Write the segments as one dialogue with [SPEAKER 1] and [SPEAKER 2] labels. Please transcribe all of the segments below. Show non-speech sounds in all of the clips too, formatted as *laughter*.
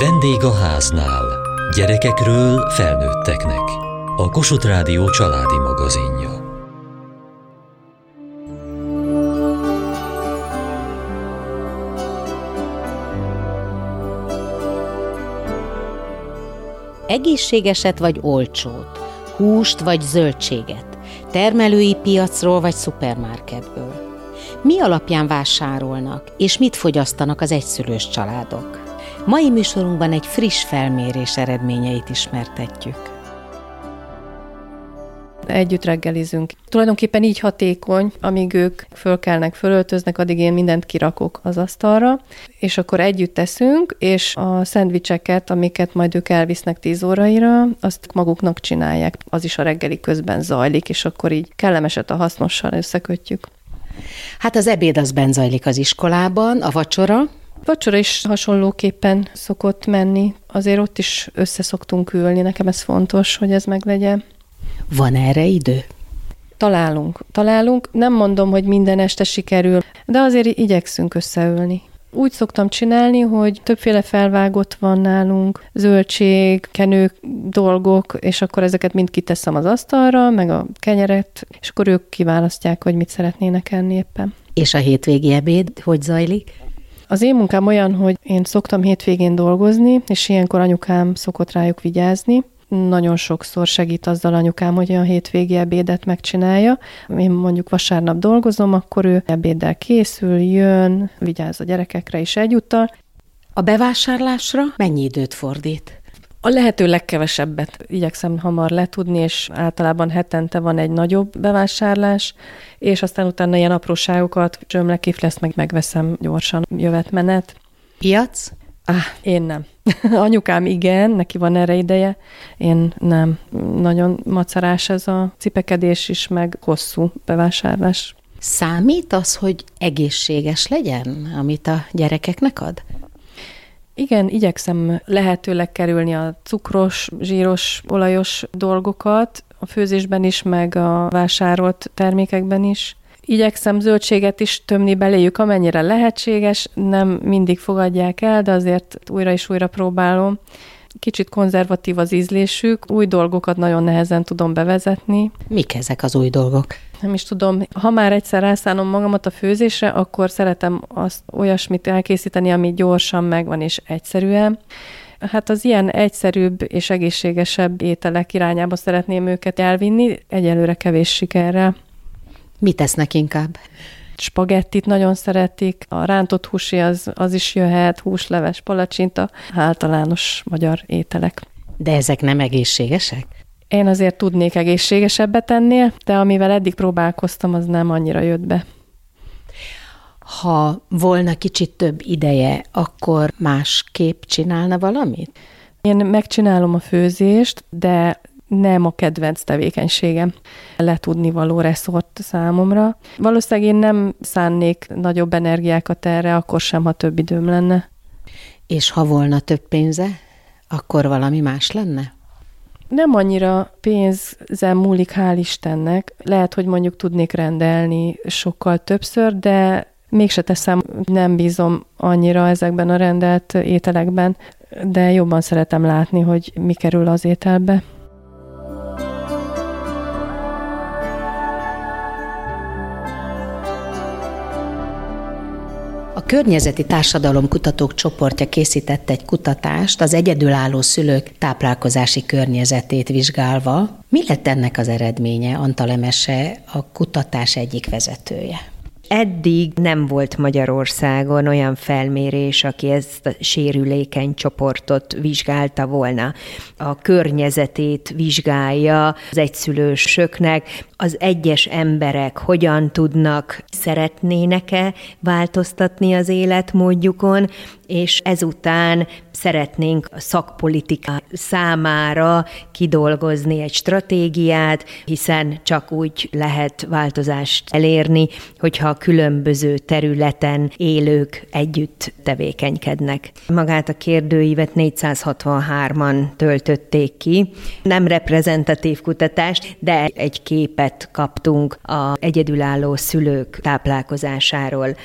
[SPEAKER 1] Vendég a háznál. Gyerekekről felnőtteknek. A Kossuth Rádió családi magazinja.
[SPEAKER 2] Egészségeset vagy olcsót, húst vagy zöldséget, termelői piacról vagy szupermarketből. Mi alapján vásárolnak, és mit fogyasztanak az egyszülős családok? Mai műsorunkban egy friss felmérés eredményeit ismertetjük.
[SPEAKER 3] Együtt reggelizünk. Tulajdonképpen így hatékony, amíg ők fölkelnek, fölöltöznek, addig én mindent kirakok az asztalra, és akkor együtt teszünk, és a szendvicseket, amiket majd ők elvisznek 10 óraira, azt maguknak csinálják. Az is a reggeli közben zajlik, és akkor így kellemeset a hasznossal összekötjük.
[SPEAKER 2] Hát az ebéd az bent zajlik az iskolában, a vacsora,
[SPEAKER 3] Vacsora is hasonlóképpen szokott menni, azért ott is összeszoktunk ülni, nekem ez fontos, hogy ez meglegyen.
[SPEAKER 2] Van erre idő?
[SPEAKER 3] Találunk, találunk. Nem mondom, hogy minden este sikerül, de azért igyekszünk összeülni. Úgy szoktam csinálni, hogy többféle felvágott van nálunk, zöldség, kenők, dolgok, és akkor ezeket mind kiteszem az asztalra, meg a kenyeret, és akkor ők kiválasztják, hogy mit szeretnének enni éppen.
[SPEAKER 2] És a hétvégi ebéd hogy zajlik?
[SPEAKER 3] Az én munkám olyan, hogy én szoktam hétvégén dolgozni, és ilyenkor anyukám szokott rájuk vigyázni. Nagyon sokszor segít azzal anyukám, hogy a hétvégi ebédet megcsinálja. Én mondjuk vasárnap dolgozom, akkor ő ebéddel készül, jön, vigyáz a gyerekekre is egyúttal.
[SPEAKER 2] A bevásárlásra mennyi időt fordít?
[SPEAKER 3] A lehető legkevesebbet igyekszem hamar letudni, és általában hetente van egy nagyobb bevásárlás, és aztán utána ilyen apróságokat, csömlekif lesz, meg megveszem gyorsan jövetmenet.
[SPEAKER 2] Piac?
[SPEAKER 3] Ah, én nem. *laughs* Anyukám igen, neki van erre ideje. Én nem. Nagyon macerás ez a cipekedés is, meg hosszú bevásárlás.
[SPEAKER 2] Számít az, hogy egészséges legyen, amit a gyerekeknek ad?
[SPEAKER 3] Igen, igyekszem lehetőleg kerülni a cukros, zsíros, olajos dolgokat, a főzésben is, meg a vásárolt termékekben is. Igyekszem zöldséget is tömni beléjük, amennyire lehetséges, nem mindig fogadják el, de azért újra és újra próbálom. Kicsit konzervatív az ízlésük, új dolgokat nagyon nehezen tudom bevezetni.
[SPEAKER 2] Mik ezek az új dolgok?
[SPEAKER 3] Nem is tudom, ha már egyszer rászánom magamat a főzésre, akkor szeretem azt olyasmit elkészíteni, ami gyorsan megvan és egyszerűen. Hát az ilyen egyszerűbb és egészségesebb ételek irányába szeretném őket elvinni, egyelőre kevés sikerrel.
[SPEAKER 2] Mit tesznek inkább?
[SPEAKER 3] Spagettit nagyon szeretik, a rántott húsi az, az is jöhet, húsleves, palacsinta, általános magyar ételek.
[SPEAKER 2] De ezek nem egészségesek?
[SPEAKER 3] Én azért tudnék egészségesebbet ennél, de amivel eddig próbálkoztam, az nem annyira jött be.
[SPEAKER 2] Ha volna kicsit több ideje, akkor másképp csinálna valamit?
[SPEAKER 3] Én megcsinálom a főzést, de nem a kedvenc tevékenységem. Letudni való reszort számomra. Valószínűleg én nem szánnék nagyobb energiákat erre, akkor sem, ha több időm lenne.
[SPEAKER 2] És ha volna több pénze, akkor valami más lenne?
[SPEAKER 3] Nem annyira pénzzel múlik, hál' Istennek. Lehet, hogy mondjuk tudnék rendelni sokkal többször, de mégse teszem, nem bízom annyira ezekben a rendelt ételekben, de jobban szeretem látni, hogy mi kerül az ételbe.
[SPEAKER 2] Környezeti Társadalomkutatók csoportja készített egy kutatást az egyedülálló szülők táplálkozási környezetét vizsgálva. Mi lett ennek az eredménye? Antal Emese a kutatás egyik vezetője.
[SPEAKER 4] Eddig nem volt Magyarországon olyan felmérés, aki ezt a sérülékeny csoportot vizsgálta volna. A környezetét vizsgálja az egyszülősöknek, az egyes emberek hogyan tudnak, szeretnének-e változtatni az életmódjukon, és ezután szeretnénk a szakpolitika számára kidolgozni egy stratégiát, hiszen csak úgy lehet változást elérni, hogyha a különböző területen élők együtt tevékenykednek. Magát a kérdőívet 463-an töltötték ki. Nem reprezentatív kutatást, de egy képet kaptunk a egyedülálló szülők táplálkozásáról.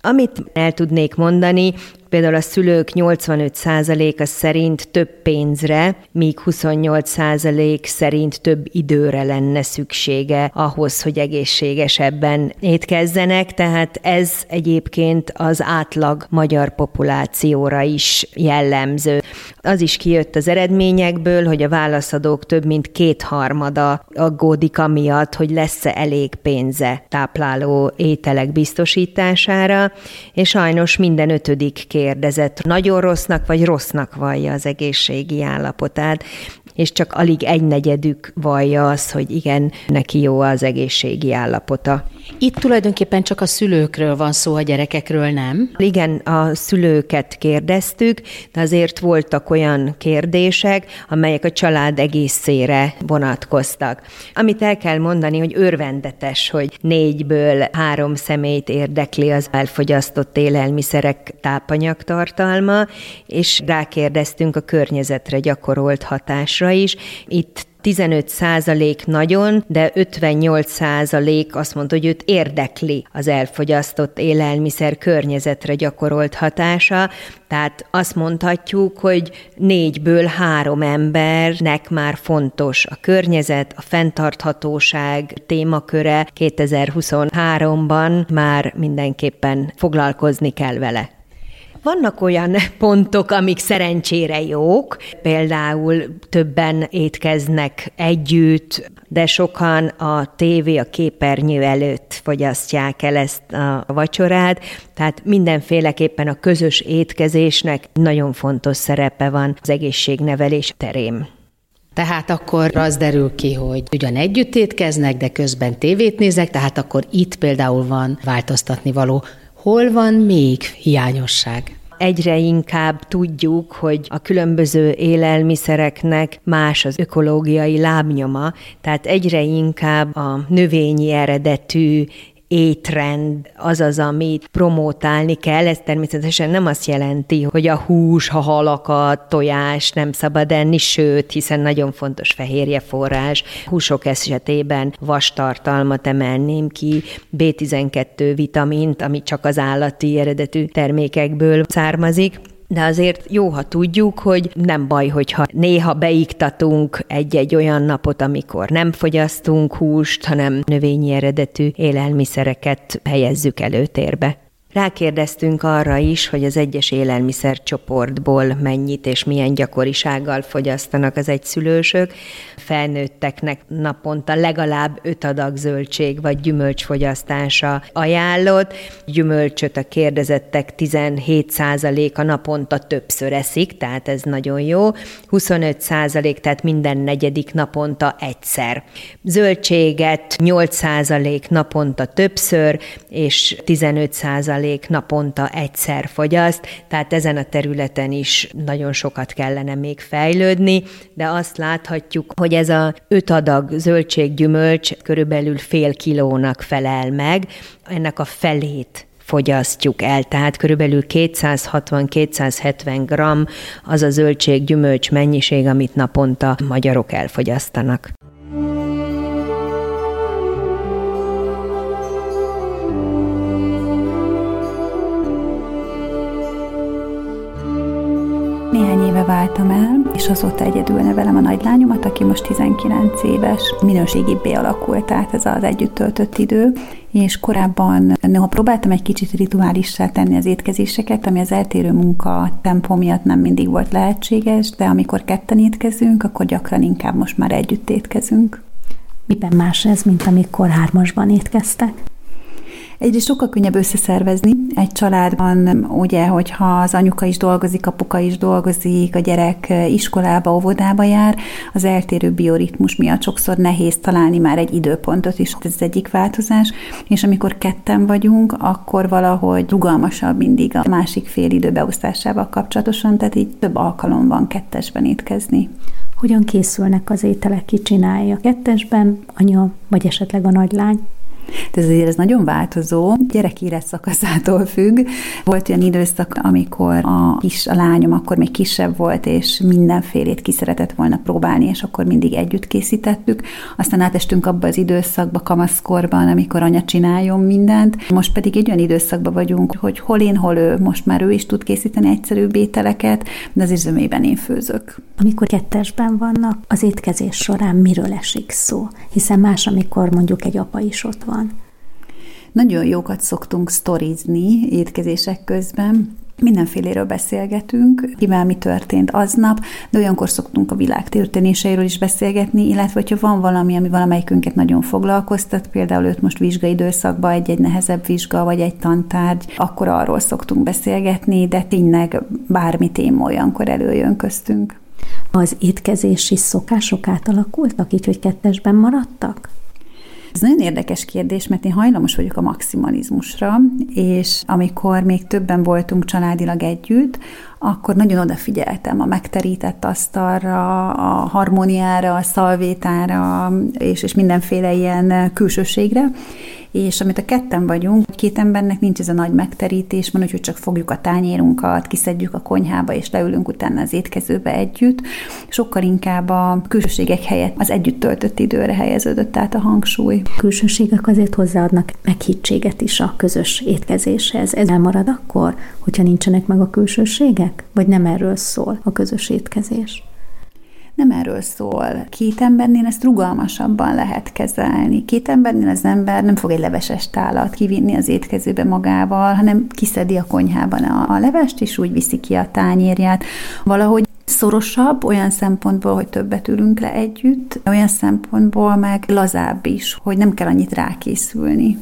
[SPEAKER 4] Amit el tudnék mondani, Például a szülők 85%-a szerint több pénzre, míg 28% szerint több időre lenne szüksége ahhoz, hogy egészségesebben étkezzenek, tehát ez egyébként az átlag magyar populációra is jellemző. Az is kijött az eredményekből, hogy a válaszadók több mint kétharmada aggódik amiatt, hogy lesz-e elég pénze tápláló ételek biztosítására, és sajnos minden ötödik kérdezett nagyon rossznak vagy rossznak vallja az egészségi állapotát és csak alig egy negyedük vallja azt, hogy igen, neki jó az egészségi állapota.
[SPEAKER 2] Itt tulajdonképpen csak a szülőkről van szó, a gyerekekről nem?
[SPEAKER 4] Igen, a szülőket kérdeztük, de azért voltak olyan kérdések, amelyek a család egészére vonatkoztak. Amit el kell mondani, hogy örvendetes, hogy négyből három szemét érdekli az elfogyasztott élelmiszerek tápanyagtartalma, és rákérdeztünk a környezetre gyakorolt hatásra is. Itt 15 százalék nagyon, de 58 százalék azt mondta, hogy őt érdekli az elfogyasztott élelmiszer környezetre gyakorolt hatása. Tehát azt mondhatjuk, hogy négyből három embernek már fontos a környezet, a fenntarthatóság témaköre 2023-ban már mindenképpen foglalkozni kell vele. Vannak olyan pontok, amik szerencsére jók, például többen étkeznek együtt, de sokan a tévé, a képernyő előtt fogyasztják el ezt a vacsorát, tehát mindenféleképpen a közös étkezésnek nagyon fontos szerepe van az egészségnevelés terén.
[SPEAKER 2] Tehát akkor az derül ki, hogy ugyan együtt étkeznek, de közben tévét nézek, tehát akkor itt például van változtatni való. Hol van még hiányosság?
[SPEAKER 4] egyre inkább tudjuk, hogy a különböző élelmiszereknek más az ökológiai lábnyoma, tehát egyre inkább a növényi eredetű étrend az az, amit promótálni kell. Ez természetesen nem azt jelenti, hogy a hús, ha halakat, tojás nem szabad enni, sőt, hiszen nagyon fontos fehérje forrás. Húsok esetében vastartalmat emelném ki, B12 vitamint, ami csak az állati eredetű termékekből származik de azért jó, ha tudjuk, hogy nem baj, hogyha néha beiktatunk egy-egy olyan napot, amikor nem fogyasztunk húst, hanem növényi eredetű élelmiszereket helyezzük előtérbe. Rákérdeztünk arra is, hogy az egyes élelmiszercsoportból mennyit és milyen gyakorisággal fogyasztanak az egyszülősök. Felnőtteknek naponta legalább 5 adag zöldség vagy gyümölcs fogyasztása ajánlott. Gyümölcsöt a kérdezettek 17%-a naponta többször eszik, tehát ez nagyon jó. 25% tehát minden negyedik naponta egyszer. Zöldséget 8% naponta többször, és 15% százalék naponta egyszer fogyaszt, tehát ezen a területen is nagyon sokat kellene még fejlődni, de azt láthatjuk, hogy ez a öt adag zöldséggyümölcs körülbelül fél kilónak felel meg, ennek a felét fogyasztjuk el, tehát körülbelül 260-270 g az a zöldséggyümölcs mennyiség, amit naponta magyarok elfogyasztanak.
[SPEAKER 5] Éve váltam el, és azóta egyedül nevelem a nagylányomat, aki most 19 éves. Minőségibbé alakult át ez az együtt töltött idő, és korábban néha próbáltam egy kicsit rituálissá tenni az étkezéseket, ami az eltérő munka tempó miatt nem mindig volt lehetséges, de amikor ketten étkezünk, akkor gyakran inkább most már együtt étkezünk.
[SPEAKER 6] Miben más ez, mint amikor hármasban étkeztek?
[SPEAKER 5] Egyrészt sokkal könnyebb összeszervezni egy családban, ugye, hogyha az anyuka is dolgozik, apuka is dolgozik, a gyerek iskolába, óvodába jár, az eltérő bioritmus miatt sokszor nehéz találni már egy időpontot is, ez az egyik változás, és amikor ketten vagyunk, akkor valahogy rugalmasabb mindig a másik fél időbeosztásával kapcsolatosan, tehát így több alkalom van kettesben étkezni.
[SPEAKER 6] Hogyan készülnek az ételek, ki csinálja kettesben, anya vagy esetleg a nagylány?
[SPEAKER 5] De azért ez nagyon változó, gyerekíres szakaszától függ. Volt olyan időszak, amikor a kis a lányom akkor még kisebb volt, és mindenfélét ki szeretett volna próbálni, és akkor mindig együtt készítettük. Aztán átestünk abba az időszakba, kamaszkorban, amikor anya csináljon mindent. Most pedig egy olyan időszakban vagyunk, hogy hol én, hol ő. Most már ő is tud készíteni egyszerű ételeket, de az zömében én főzök.
[SPEAKER 6] Amikor kettesben vannak, az étkezés során miről esik szó? Hiszen más, amikor mondjuk egy apa is ott van.
[SPEAKER 5] Nagyon jókat szoktunk sztorizni étkezések közben, Mindenféléről beszélgetünk, kivel mi történt aznap, de olyankor szoktunk a világ történéseiről is beszélgetni, illetve hogyha van valami, ami valamelyikünket nagyon foglalkoztat, például őt most vizsgaidőszakban egy-egy nehezebb vizsga, vagy egy tantárgy, akkor arról szoktunk beszélgetni, de tényleg bármi téma olyankor előjön köztünk.
[SPEAKER 6] Az étkezési szokások átalakultak, így, hogy kettesben maradtak?
[SPEAKER 5] Ez nagyon érdekes kérdés, mert én hajlamos vagyok a maximalizmusra, és amikor még többen voltunk családilag együtt, akkor nagyon odafigyeltem a megterített asztalra, a harmóniára, a szalvétára, és, és mindenféle ilyen külsőségre, és amit a ketten vagyunk, két embernek nincs ez a nagy megterítés, van, hogy csak fogjuk a tányérunkat, kiszedjük a konyhába, és leülünk utána az étkezőbe együtt. Sokkal inkább a külsőségek helyett az együtt töltött időre helyeződött át a hangsúly.
[SPEAKER 6] A külsőségek azért hozzáadnak meghittséget is a közös étkezéshez. Ez elmarad akkor, hogyha nincsenek meg a külsőségek? Vagy nem erről szól a közös étkezés?
[SPEAKER 5] Nem erről szól. Két embernél ezt rugalmasabban lehet kezelni. Két embernél az ember nem fog egy leveses tálat kivinni az étkezőbe magával, hanem kiszedi a konyhában a, a levest, és úgy viszi ki a tányérját. Valahogy szorosabb olyan szempontból, hogy többet ülünk le együtt, olyan szempontból meg lazább is, hogy nem kell annyit rákészülni.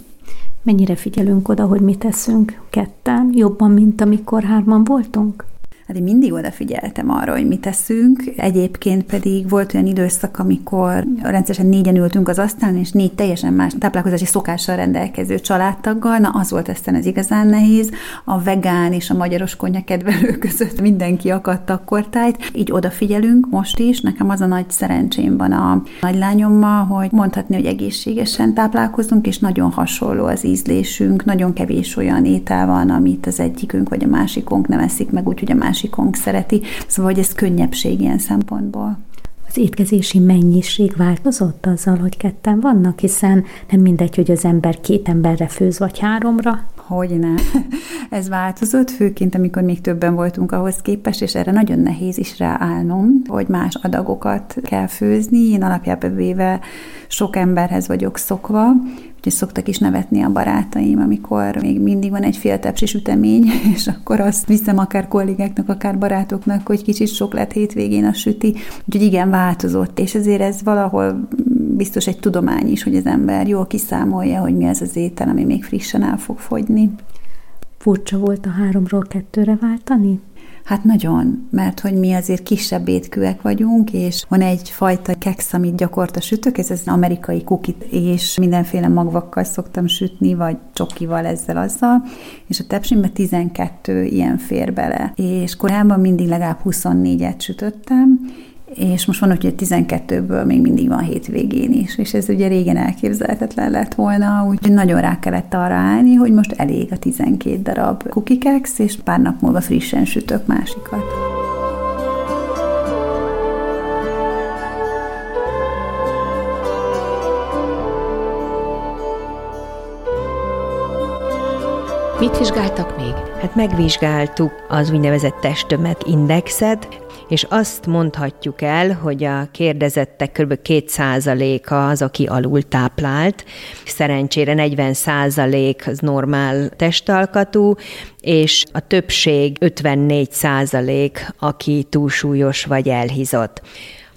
[SPEAKER 6] Mennyire figyelünk oda, hogy mit teszünk ketten, jobban, mint amikor hárman voltunk?
[SPEAKER 5] Hát én mindig odafigyeltem arra, hogy mit teszünk. Egyébként pedig volt olyan időszak, amikor rendszeresen négyen ültünk az asztalon, és négy teljesen más táplálkozási szokással rendelkező családtaggal. Na, az volt aztán az igazán nehéz. A vegán és a magyaros konya kedvelő között mindenki akadt akkor tájt. Így odafigyelünk most is. Nekem az a nagy szerencsém van a nagylányommal, hogy mondhatni, hogy egészségesen táplálkozunk, és nagyon hasonló az ízlésünk. Nagyon kevés olyan étel van, amit az egyikünk vagy a másikunk nem eszik meg, úgyhogy a másik másikunk szereti, szóval hogy ez könnyebbség ilyen szempontból.
[SPEAKER 6] Az étkezési mennyiség változott azzal, hogy ketten vannak, hiszen nem mindegy, hogy az ember két emberre főz, vagy háromra.
[SPEAKER 5] Hogy ne. *laughs* Ez változott, főként amikor még többen voltunk ahhoz képest, és erre nagyon nehéz is ráállnom, hogy más adagokat kell főzni. Én alapjában véve sok emberhez vagyok szokva, Úgyhogy szoktak is nevetni a barátaim, amikor még mindig van egy fél tepsi sütemény, *laughs* és akkor azt viszem akár kollégáknak, akár barátoknak, hogy kicsit sok lett hétvégén a süti. Úgyhogy igen, változott, és ezért ez valahol biztos egy tudomány is, hogy az ember jól kiszámolja, hogy mi az az étel, ami még frissen el fog fogyni.
[SPEAKER 6] Furcsa volt a háromról kettőre váltani?
[SPEAKER 5] Hát nagyon, mert hogy mi azért kisebb étkőek vagyunk, és van egyfajta keksz, amit gyakorta sütök, ez az amerikai kukit, és mindenféle magvakkal szoktam sütni, vagy csokival ezzel azzal, és a tepsimbe 12 ilyen fér bele. És korábban mindig legalább 24-et sütöttem, és most van, hogy 12-ből még mindig van hétvégén is, és ez ugye régen elképzelhetetlen lett volna, úgyhogy nagyon rá kellett arra állni, hogy most elég a 12 darab kukikex, és pár nap múlva frissen sütök másikat.
[SPEAKER 2] Mit vizsgáltak még?
[SPEAKER 4] Hát megvizsgáltuk az úgynevezett testtömeg indexet, és azt mondhatjuk el, hogy a kérdezettek kb. 2%-a az, aki alul táplált, szerencsére 40% az normál testalkatú, és a többség 54% aki túlsúlyos vagy elhizott.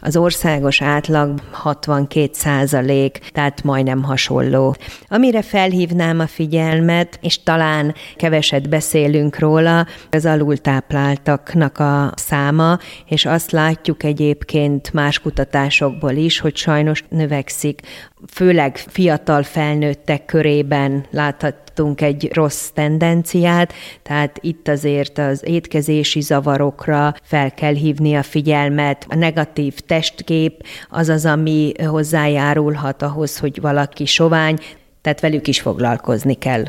[SPEAKER 4] Az országos átlag 62 százalék, tehát majdnem hasonló. Amire felhívnám a figyelmet, és talán keveset beszélünk róla, az alultápláltaknak a száma, és azt látjuk egyébként más kutatásokból is, hogy sajnos növekszik főleg fiatal felnőttek körében láthattunk egy rossz tendenciát, tehát itt azért az étkezési zavarokra fel kell hívni a figyelmet. A negatív testkép az az, ami hozzájárulhat ahhoz, hogy valaki sovány, Tehát velük is foglalkozni kell.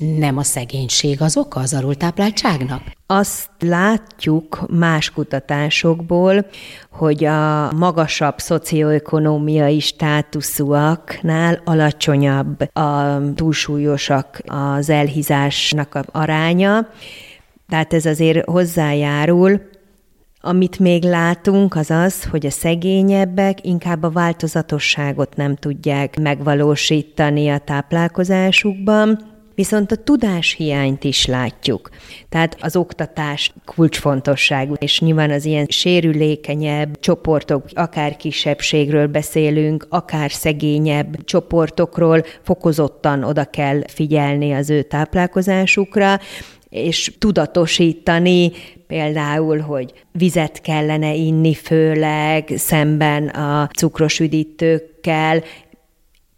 [SPEAKER 2] Nem a szegénység az oka az alultápláltságnak?
[SPEAKER 4] Azt látjuk más kutatásokból, hogy a magasabb szocioökonómiai státuszúaknál alacsonyabb a túlsúlyosak az elhízásnak a aránya, tehát ez azért hozzájárul, amit még látunk, az az, hogy a szegényebbek inkább a változatosságot nem tudják megvalósítani a táplálkozásukban, Viszont a tudáshiányt is látjuk. Tehát az oktatás kulcsfontosságú, és nyilván az ilyen sérülékenyebb csoportok, akár kisebbségről beszélünk, akár szegényebb csoportokról fokozottan oda kell figyelni az ő táplálkozásukra, és tudatosítani például, hogy vizet kellene inni főleg szemben a cukros üdítőkkel,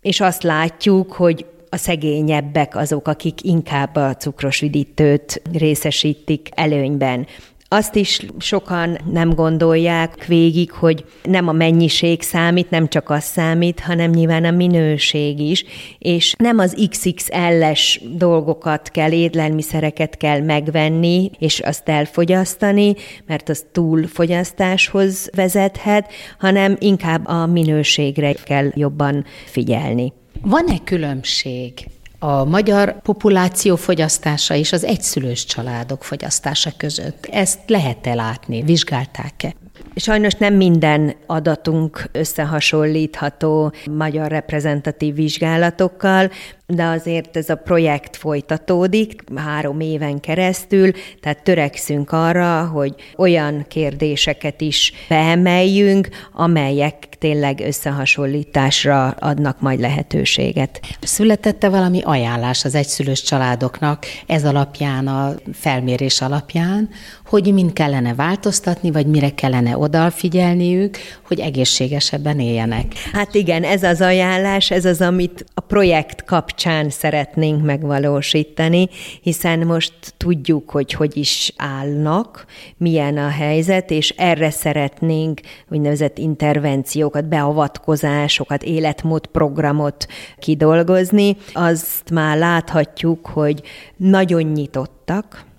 [SPEAKER 4] és azt látjuk, hogy a szegényebbek azok, akik inkább a cukros üdítőt részesítik előnyben. Azt is sokan nem gondolják végig, hogy nem a mennyiség számít, nem csak az számít, hanem nyilván a minőség is, és nem az XXL-es dolgokat kell, édlelmiszereket kell megvenni, és azt elfogyasztani, mert az túlfogyasztáshoz vezethet, hanem inkább a minőségre kell jobban figyelni.
[SPEAKER 2] Van-e különbség a magyar populáció fogyasztása és az egyszülős családok fogyasztása között? Ezt lehet-e látni? Vizsgálták-e?
[SPEAKER 4] Sajnos nem minden adatunk összehasonlítható magyar reprezentatív vizsgálatokkal, de azért ez a projekt folytatódik három éven keresztül, tehát törekszünk arra, hogy olyan kérdéseket is beemeljünk, amelyek tényleg összehasonlításra adnak majd lehetőséget.
[SPEAKER 2] Születette valami ajánlás az egyszülős családoknak ez alapján, a felmérés alapján, hogy mind kellene változtatni, vagy mire kellene odafigyelniük, hogy egészségesebben éljenek.
[SPEAKER 4] Hát igen, ez az ajánlás, ez az, amit a projekt kapcsán szeretnénk megvalósítani, hiszen most tudjuk, hogy hogy is állnak, milyen a helyzet, és erre szeretnénk úgynevezett intervenciókat, beavatkozásokat, életmódprogramot kidolgozni. Azt már láthatjuk, hogy nagyon nyitottak,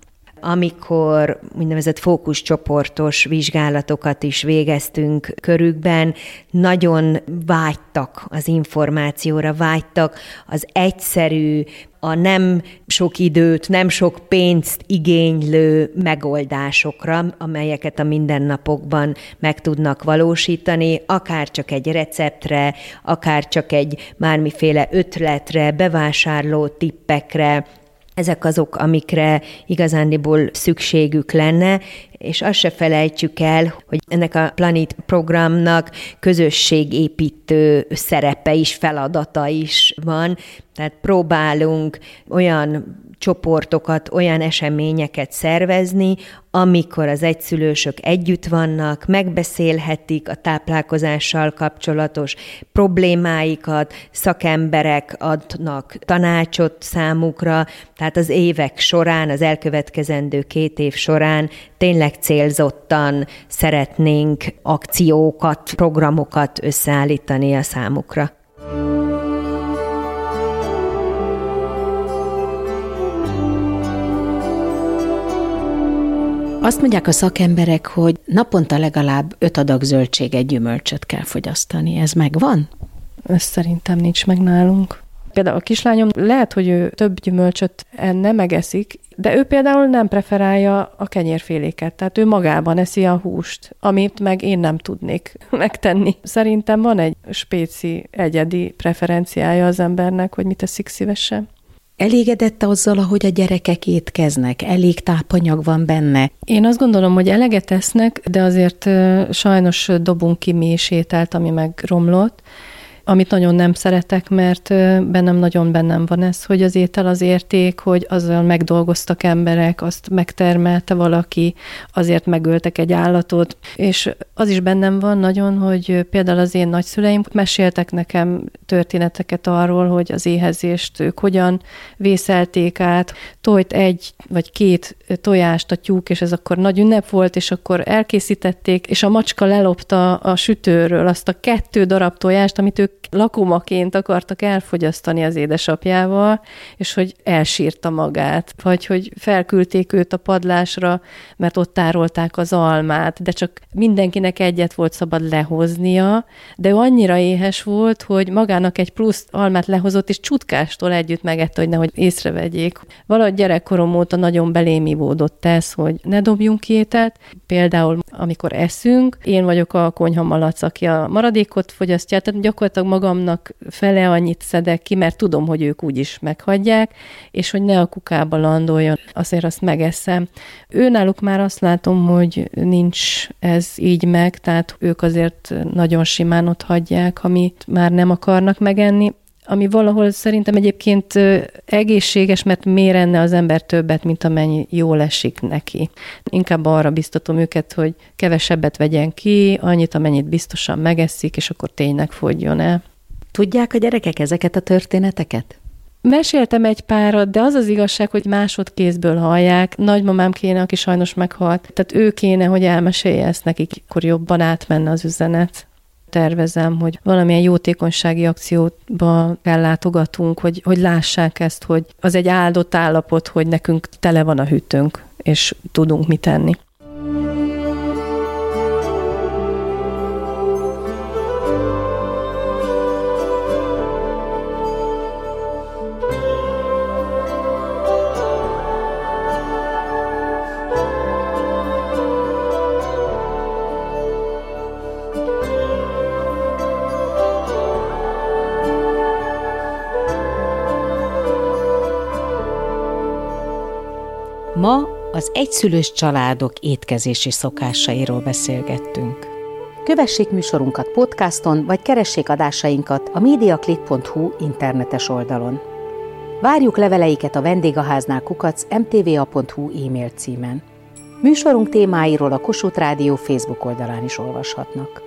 [SPEAKER 4] amikor úgynevezett fókuszcsoportos vizsgálatokat is végeztünk körükben, nagyon vágytak az információra, vágytak az egyszerű, a nem sok időt, nem sok pénzt igénylő megoldásokra, amelyeket a mindennapokban meg tudnak valósítani, akár csak egy receptre, akár csak egy bármiféle ötletre, bevásárló tippekre, ezek azok, amikre igazándiból szükségük lenne, és azt se felejtsük el, hogy ennek a Planet programnak közösségépítő szerepe is, feladata is van, tehát próbálunk olyan csoportokat, olyan eseményeket szervezni, amikor az egyszülősök együtt vannak, megbeszélhetik a táplálkozással kapcsolatos problémáikat, szakemberek adnak tanácsot számukra, tehát az évek során, az elkövetkezendő két év során tényleg célzottan szeretnénk akciókat, programokat összeállítani a számukra.
[SPEAKER 2] Azt mondják a szakemberek, hogy naponta legalább öt adag zöldséget, gyümölcsöt kell fogyasztani. Ez megvan?
[SPEAKER 3] Ez szerintem nincs meg nálunk. Például a kislányom lehet, hogy ő több gyümölcsöt enne, megeszik, de ő például nem preferálja a kenyérféléket, tehát ő magában eszi a húst, amit meg én nem tudnék *laughs* megtenni. Szerintem van egy spéci, egyedi preferenciája az embernek, hogy mit eszik szívesen.
[SPEAKER 2] Elégedett azzal, ahogy a gyerekek étkeznek? Elég tápanyag van benne?
[SPEAKER 3] Én azt gondolom, hogy eleget esznek, de azért sajnos dobunk ki mi is ételt, ami meg romlott amit nagyon nem szeretek, mert bennem nagyon bennem van ez, hogy az étel az érték, hogy azzal megdolgoztak emberek, azt megtermelte valaki, azért megöltek egy állatot, és az is bennem van nagyon, hogy például az én nagyszüleim meséltek nekem történeteket arról, hogy az éhezést ők hogyan vészelték át, tojt egy vagy két tojást a tyúk, és ez akkor nagy ünnep volt, és akkor elkészítették, és a macska lelopta a sütőről azt a kettő darab tojást, amit ők lakomaként akartak elfogyasztani az édesapjával, és hogy elsírta magát, vagy hogy felküldték őt a padlásra, mert ott tárolták az almát, de csak mindenkinek egyet volt szabad lehoznia, de ő annyira éhes volt, hogy magának egy plusz almát lehozott, és csutkástól együtt megette, hogy nehogy észrevegyék. Valahogy gyerekkorom óta nagyon belémivódott ez, hogy ne dobjunk ételt. Például, amikor eszünk, én vagyok a konyha malac, aki a maradékot fogyasztja, tehát gyakorlatilag magamnak fele annyit szedek ki, mert tudom, hogy ők úgyis meghagyják, és hogy ne a kukába landoljon, azért azt megeszem. Ő náluk már azt látom, hogy nincs ez így meg, tehát ők azért nagyon simán ott hagyják, amit már nem akarnak megenni ami valahol szerintem egyébként egészséges, mert miért enne az ember többet, mint amennyi jól esik neki. Inkább arra biztatom őket, hogy kevesebbet vegyen ki, annyit, amennyit biztosan megeszik, és akkor tényleg fogjon el.
[SPEAKER 2] Tudják a gyerekek ezeket a történeteket?
[SPEAKER 3] Meséltem egy párat, de az az igazság, hogy másodkézből hallják. Nagymamám kéne, aki sajnos meghalt. Tehát ő kéne, hogy elmesélje ezt nekik, akkor jobban átmenne az üzenet tervezem, hogy valamilyen jótékonysági akcióba ellátogatunk, hogy, hogy lássák ezt, hogy az egy áldott állapot, hogy nekünk tele van a hűtőnk, és tudunk mit tenni.
[SPEAKER 2] Egyszülős családok étkezési szokásairól beszélgettünk. Kövessék műsorunkat podcaston, vagy keressék adásainkat a mediaclick.hu internetes oldalon. Várjuk leveleiket a vendégháznál kukac mtva.hu e-mail címen. Műsorunk témáiról a Kossuth Rádió Facebook oldalán is olvashatnak.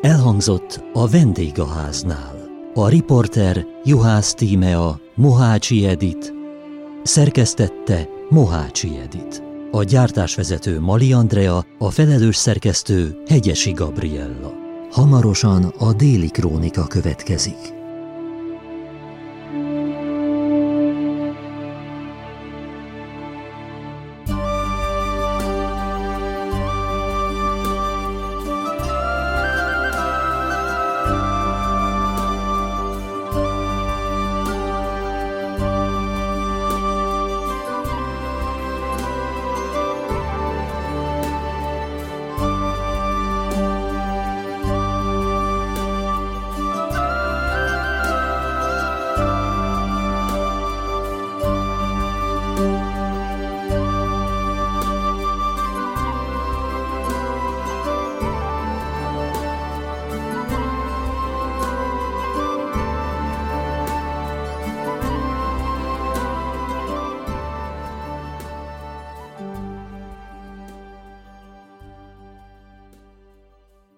[SPEAKER 1] Elhangzott a vendégháznál. A riporter Juhász Tímea, Mohácsi Edit, Szerkesztette Mohácsi Edit. A gyártásvezető Mali Andrea, a felelős szerkesztő Hegyesi Gabriella. Hamarosan a déli krónika következik.